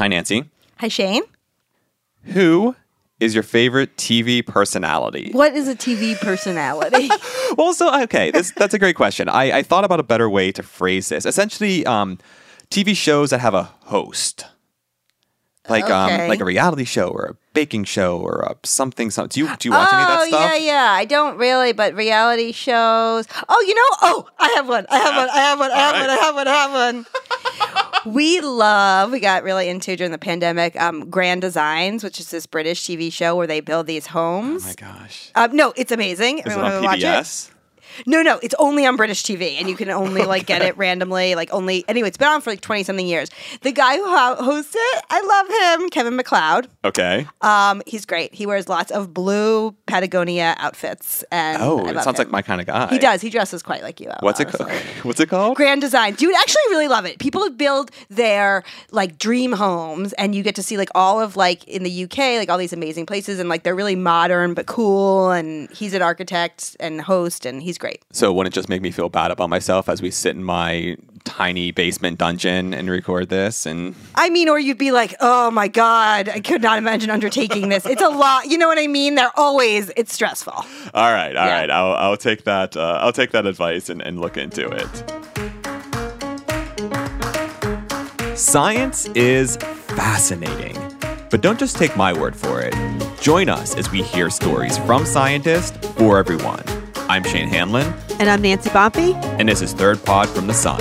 Hi, Nancy. Hi, Shane. Who is your favorite TV personality? What is a TV personality? Well, so okay, this that's a great question. I, I thought about a better way to phrase this. Essentially, um, TV shows that have a host, like Okay. um, like a reality show or a baking show or a something. Something. Do you do you watch oh, any of that stuff? Oh yeah, yeah. I don't really, but reality shows. Oh, you know, oh, I have one. I have one. I have one. I have All one. I have one. I have one. We love, we got really into during the pandemic, um, Grand Designs, which is this British TV show where they build these homes. Oh my gosh. um, no, it's amazing. Is it Everyone on wanna watch PBS? No, no, it's only on British TV, and you can only like get it randomly. Like only anyway, it's been on for like twenty something years. The guy who ho- hosts it, I love him, Kevin McCloud. Okay. Um, he's great. He wears lots of blue Patagonia outfits, and Oh, it sounds him. like my kind of guy. He does. He dresses quite like you. What's it called? What's it called? Grand design. You would actually really love it. People build their like dream homes and you get to see like all of like in the UK, like all these amazing places and like they're really modern but cool and he's an architect and host and he's great. So wouldn't it just make me feel bad about myself as we sit in my tiny basement dungeon and record this? And I mean, or you'd be like, oh my God, I could not imagine undertaking this. It's a lot. You know what I mean? They're always, it's stressful. all right, all Yeah. right, I'll, I'll take that. Uh, I'll take that advice and, and look into it. Science is fascinating, but don't just take my word for it. Join us as we hear stories from scientists for everyone. I'm Shane Hanlon, And I'm Nancy Bompey. and this is Third Pod from the Sun.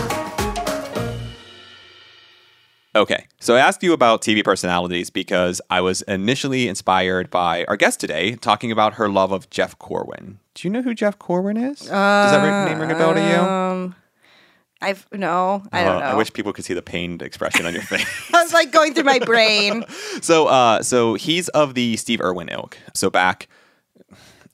Okay, so I asked you about TV personalities because I was initially inspired by our guest today talking about her love of Jeff Corwin. Do you know who Jeff Corwin is? Does that ring, name ring a bell to you? Um, I've, no, I don't Uh, know. I wish people could see the pained expression on your face. I was like going through my brain. so, uh, so he's of the Steve Irwin ilk. So back,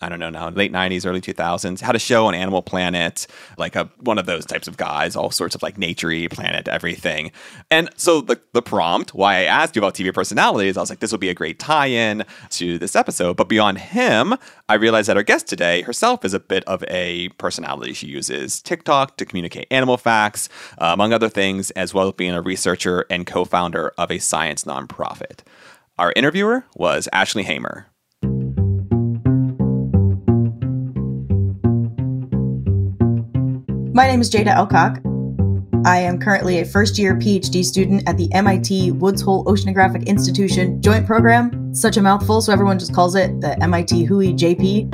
I don't know now, late '90s, early 2000s, had a show on Animal Planet, like a one of those types of guys, all sorts of like naturey, planet, everything. And so the the prompt, why I asked you about TV personalities, I was like, this will be a great tie-in to this episode. But beyond him, I realized that our guest today herself is a bit of a personality. She uses TikTok to communicate animal facts, uh, among other things, as well as being a researcher and co-founder of a science nonprofit. Our interviewer was Ashley Hamer. My name is Jaida Elcock. I am currently a first year PhD student at the MIT Woods Hole Oceanographic Institution Joint Program. Such a mouthful, so everyone just calls it the MIT WHOI JP.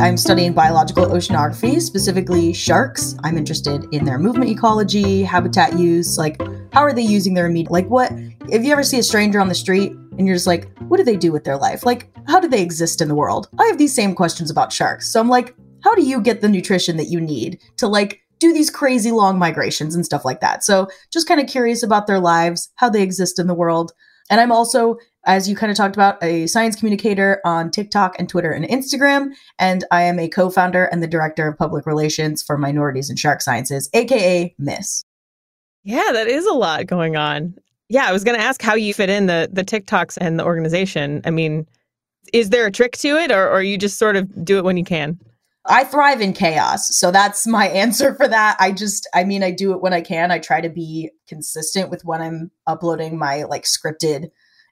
I'm studying biological oceanography, specifically sharks. I'm interested in their movement ecology, habitat use, like how are they using their immediate, like what, if you ever see a stranger on the street and you're just like, what do they do with their life? Like, how do they exist in the world? I have these same questions about sharks. So I'm like, how do you get the nutrition that you need to like do these crazy long migrations and stuff like that? So just kind of curious about their lives, how they exist in the world. And I'm also, as you kind of talked about, a science communicator on TikTok and Twitter and Instagram. And I am a co founder and the director of public relations for Minorities in Shark Sciences, AKA MISS. Yeah, that is a lot going on. Yeah, I was going to ask how you fit in the the TikToks and the organization. I mean, is there a trick to it, or, or you just sort of do it when you can? I thrive in chaos. So that's my answer for that. I just, I mean, I do it when I can. I try to be consistent with when I'm uploading my like scripted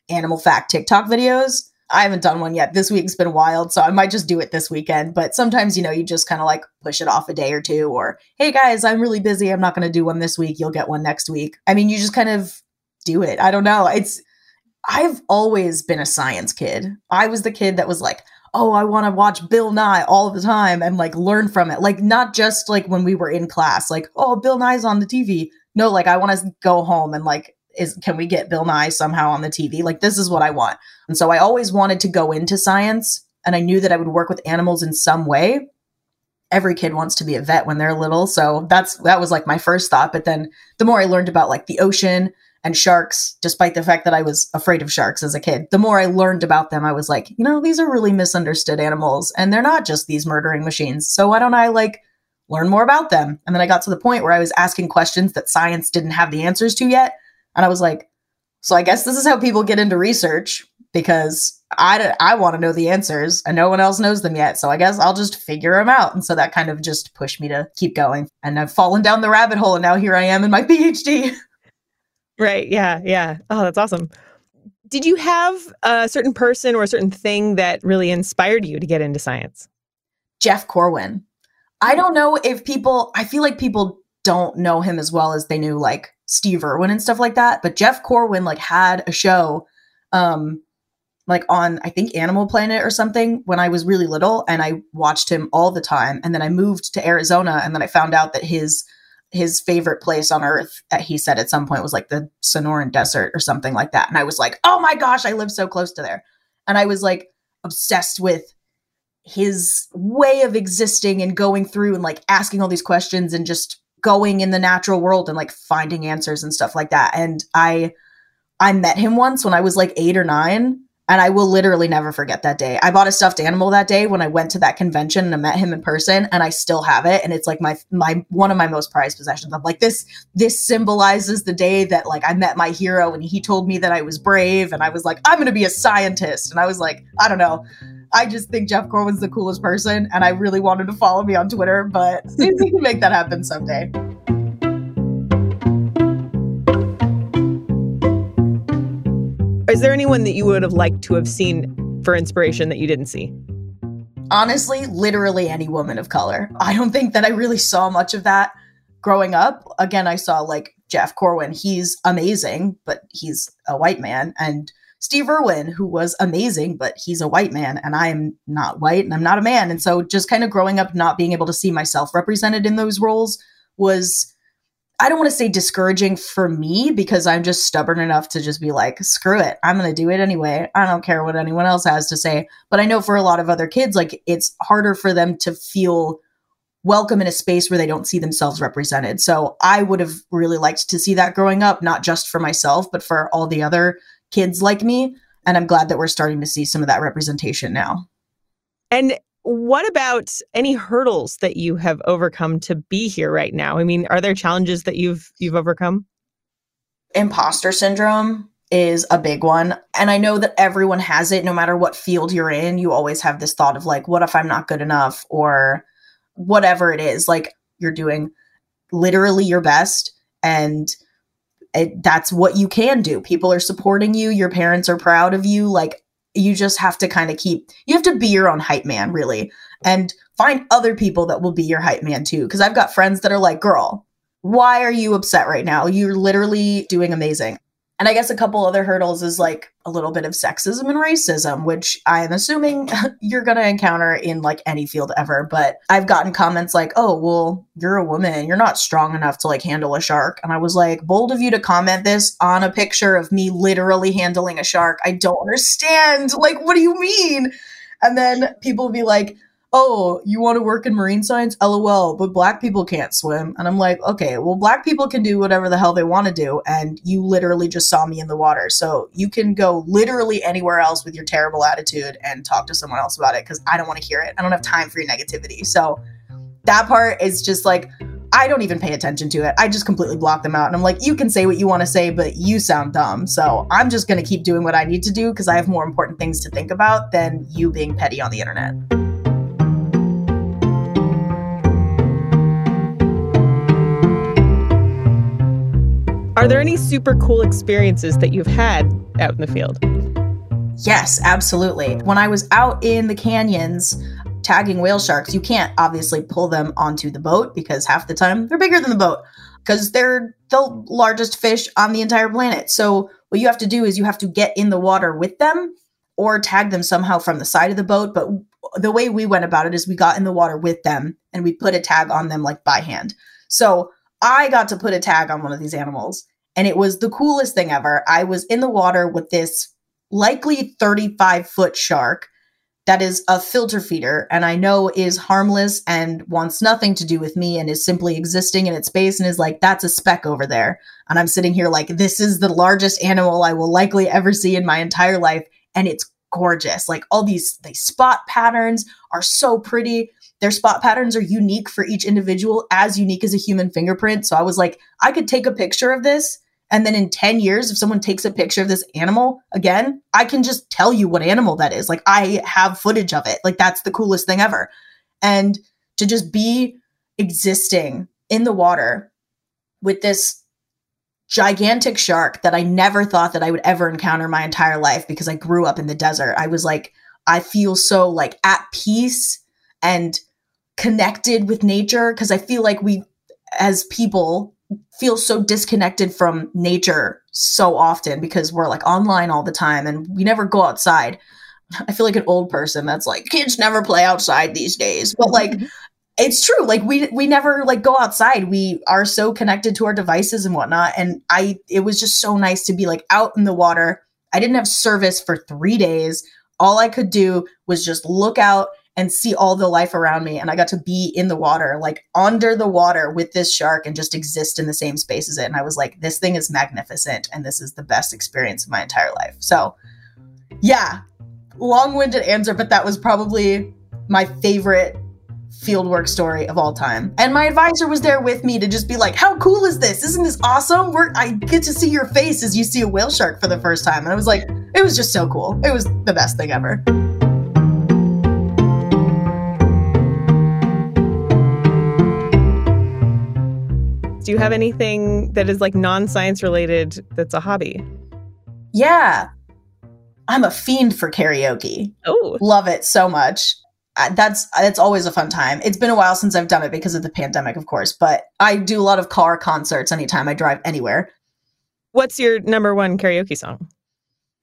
animal fact TikTok videos. I haven't done one yet. This week's been wild. So I might just do it this weekend. But sometimes, you know, you just kind of like push it off a day or two, or hey guys, I'm really busy. I'm not going to do one this week. You'll get one next week. I mean, you just kind of do it. I don't know. It's, I've always been a science kid. I was the kid that was like, oh, I want to watch Bill Nye all the time and like learn from it. Like, not just like when we were in class, like, oh, Bill Nye's on the TV. No, like, I want to go home and like, is can we get Bill Nye somehow on the TV? Like, this is what I want. And so I always wanted to go into science and I knew that I would work with animals in some way. Every kid wants to be a vet when they're little. So that's that was like my first thought. But then the more I learned about like the ocean and sharks, despite the fact that I was afraid of sharks as a kid, the more I learned about them, I was like, you know, these are really misunderstood animals and they're not just these murdering machines. So why don't I like learn more about them? And then I got to the point where I was asking questions that science didn't have the answers to yet. And I was like, so I guess this is how people get into research because I, I want to know the answers and no one else knows them yet. So I guess I'll just figure them out. And so that kind of just pushed me to keep going. And I've fallen down the rabbit hole and now here I am in my PhD. Right. Yeah. Yeah. Oh, that's awesome. Did you have a certain person or a certain thing that really inspired you to get into science? Jeff Corwin. I don't know if people, I feel like people don't know him as well as they knew like Steve Irwin and stuff like that. But Jeff Corwin like had a show um like on I think Animal Planet or something when I was really little and I watched him all the time and then I moved to Arizona and then I found out that his his favorite place on earth he said at some point was like the Sonoran Desert or something like that. And I was like oh my gosh I live so close to there. And I was like obsessed with his way of existing and going through and like asking all these questions and just going in the natural world and like finding answers and stuff like that. And I I met him once when I was like 8 or 9 and I will literally never forget that day. I bought a stuffed animal that day when I went to that convention and I met him in person and I still have it and it's like my my one of my most prized possessions. I'm like this this symbolizes the day that like I met my hero and he told me that I was brave and I was like I'm going to be a scientist and I was like I don't know. I just think Jeff Corwin's the coolest person and I really wanted to follow me on Twitter, but we can make that happen someday. Is there anyone that you would have liked to have seen for inspiration that you didn't see? Honestly, literally any woman of color. I don't think that I really saw much of that growing up. Again, I saw like Jeff Corwin. He's amazing, but he's a white man. And Steve Irwin, who was amazing, but he's a white man, and I am not white and I'm not a man. And so just kind of growing up, not being able to see myself represented in those roles was I don't want to say discouraging for me because I'm just stubborn enough to just be like, screw it. I'm going to do it anyway. I don't care what anyone else has to say. But I know for a lot of other kids, like it's harder for them to feel welcome in a space where they don't see themselves represented. So I would have really liked to see that growing up, not just for myself, but for all the other kids like me. And I'm glad that we're starting to see some of that representation now. And what about any hurdles that you have overcome to be here right now? I mean, are there challenges that you've you've overcome? Imposter syndrome is a big one. And I know that everyone has it no matter what field you're in. You always have this thought of like what if I'm not good enough or whatever it is. Like you're doing literally your best and it, that's what you can do. People are supporting you, your parents are proud of you. Like you just have to kind of keep you have to be your own hype man really and find other people that will be your hype man too because i've got friends that are like girl why are you upset right now? You're literally doing amazing and I guess a couple other hurdles is like a little bit of sexism and racism, which I'm assuming you're going to encounter in like any field ever. But I've gotten comments like, oh, well, you're a woman. You're not strong enough to like handle a shark. And I was like, bold of you to comment this on a picture of me literally handling a shark. I don't understand. Like, what do you mean? And then people be like, oh, you want to work in marine science? LOL, but black people can't swim. And I'm like, okay, well, black people can do whatever the hell they want to do. And you literally just saw me in the water. So you can go literally anywhere else with your terrible attitude and talk to someone else about it because I don't want to hear it. I don't have time for your negativity. So that part is just like, I don't even pay attention to it. I just completely block them out. And I'm like, you can say what you want to say, but you sound dumb. So I'm just going to keep doing what I need to do because I have more important things to think about than you being petty on the internet. Are there any super cool experiences that you've had out in the field? Yes, absolutely. When I was out in the canyons tagging whale sharks, you can't obviously pull them onto the boat because half the time they're bigger than the boat because they're the largest fish on the entire planet. So, what you have to do is you have to get in the water with them or tag them somehow from the side of the boat. But the way we went about it is we got in the water with them and we put a tag on them like by hand. So, I got to put a tag on one of these animals, and it was the coolest thing ever. I was in the water with this likely 35 foot shark that is a filter feeder and I know is harmless and wants nothing to do with me and is simply existing in its space and is like, that's a speck over there. And I'm sitting here like, this is the largest animal I will likely ever see in my entire life. And it's gorgeous. Like all these, these spot patterns are so pretty. Their spot patterns are unique for each individual, as unique as a human fingerprint. So I was like, I could take a picture of this. And then in 10 years, if someone takes a picture of this animal again, I can just tell you what animal that is. Like, I have footage of it. Like, that's the coolest thing ever. And to just be existing in the water with this gigantic shark that I never thought that I would ever encounter my entire life because I grew up in the desert. I was like, I feel so like at peace and connected with nature because I feel like we as people feel so disconnected from nature so often because we're like online all the time and we never go outside. I feel like an old person that's like kids never play outside these days. But like mm-hmm. it's true. Like we we never like go outside. We are so connected to our devices and whatnot. And I it was just so nice to be like out in the water. I didn't have service for three days. All I could do was just look out and see all the life around me. And I got to be in the water, like under the water with this shark and just exist in the same space as it. And I was like, this thing is magnificent. And this is the best experience of my entire life. So, yeah, long winded answer, but that was probably my favorite fieldwork story of all time. And my advisor was there with me to just be like, "How cool is this? Isn't this awesome? We're I get to see your face as you see a whale shark for the first time." And I was like, it was just so cool. It was the best thing ever. Do you have anything that is like non-science related that's a hobby? Yeah. I'm a fiend for karaoke. Oh, Love it so much. That's that's always a fun time. It's been a while since I've done it because of the pandemic, of course, but I do a lot of car concerts anytime I drive anywhere. what's your number one karaoke song?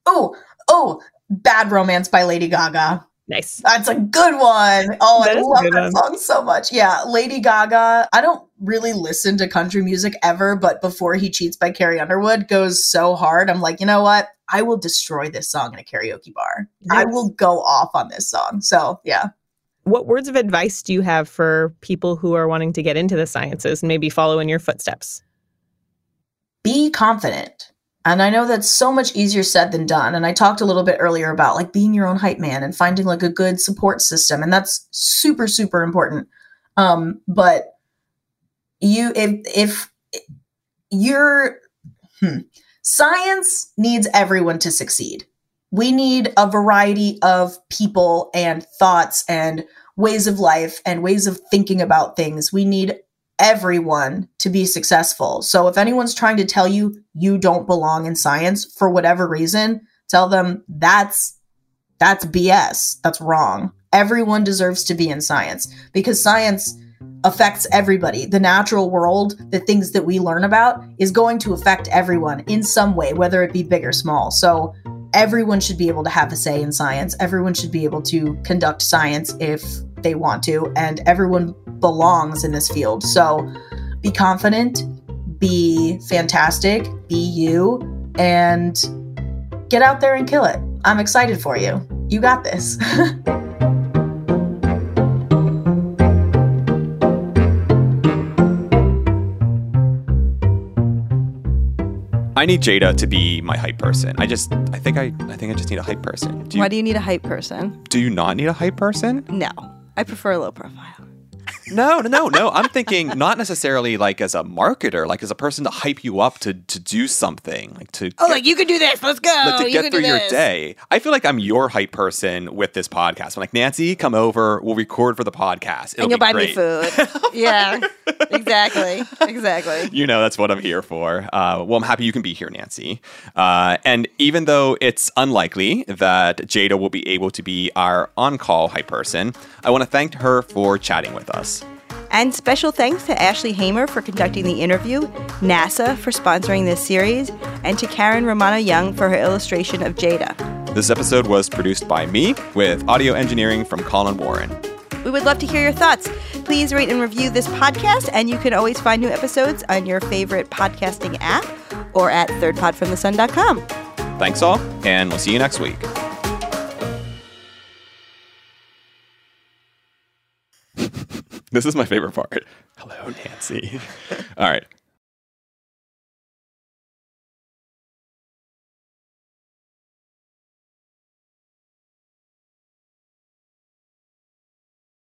Oh, oh, Bad Romance by Lady Gaga. Nice. That's a good one. Oh, That I love that one. song so much. Yeah, Lady Gaga. I don't really listen to country music ever, but Before He Cheats by Carrie Underwood goes so hard. I'm like, you know what? I will destroy this song in a karaoke bar. I will go off on this song. So, yeah. What words of advice do you have for people who are wanting to get into the sciences and maybe follow in your footsteps? be confident. And I know that's so much easier said than done. And I talked a little bit earlier about like being your own hype man and finding like a good support system. And that's super, super important. Um, but you, if, if you're, hmm, science needs everyone to succeed. We need a variety of people and thoughts and ways of life and ways of thinking about things. We need everyone to be successful. So if anyone's trying to tell you you don't belong in science for whatever reason, tell them that's that's BS. That's wrong. Everyone deserves to be in science because science affects everybody. The natural world, the things that we learn about is going to affect everyone in some way, whether it be big or small. So everyone should be able to have a say in science. Everyone should be able to conduct science if they want to, and everyone belongs in this field. So be confident, be fantastic, be you, and get out there and kill it. I'm excited for you. You got this. I need Jaida to be my hype person. I just, I think I, I think I just need a hype person. Do you, Why do you need a hype person? do you not need a hype person? No, I prefer a low profile. No, no, no, no. I'm thinking not necessarily like as a marketer, like as a person to hype you up to to do something, like to Oh, get, like you can do this. Let's go. like to you get through your day. I feel like I'm your hype person with this podcast. I'm like Nancy, come over. We'll record for the podcast. It'll and you'll buy great. me food. yeah, exactly, exactly. You know that's what I'm here for. Uh, well, I'm happy you can be here, Nancy. Uh, and even though it's unlikely that Jaida will be able to be our on-call hype person, I want to thank her for chatting with us. And special thanks to Ashley Hamer for conducting the interview, NASA for sponsoring this series, and to Karen Romano Young for her illustration of Jaida. This episode was produced by me with audio engineering from Colin Warren. We would love to hear your thoughts. Please rate and review this podcast, and you can always find new episodes on your favorite podcasting app or at thirdpodfromthesun.com. Thanks all, and we'll see you next week. This is my favorite part. Hello, Nancy. all right.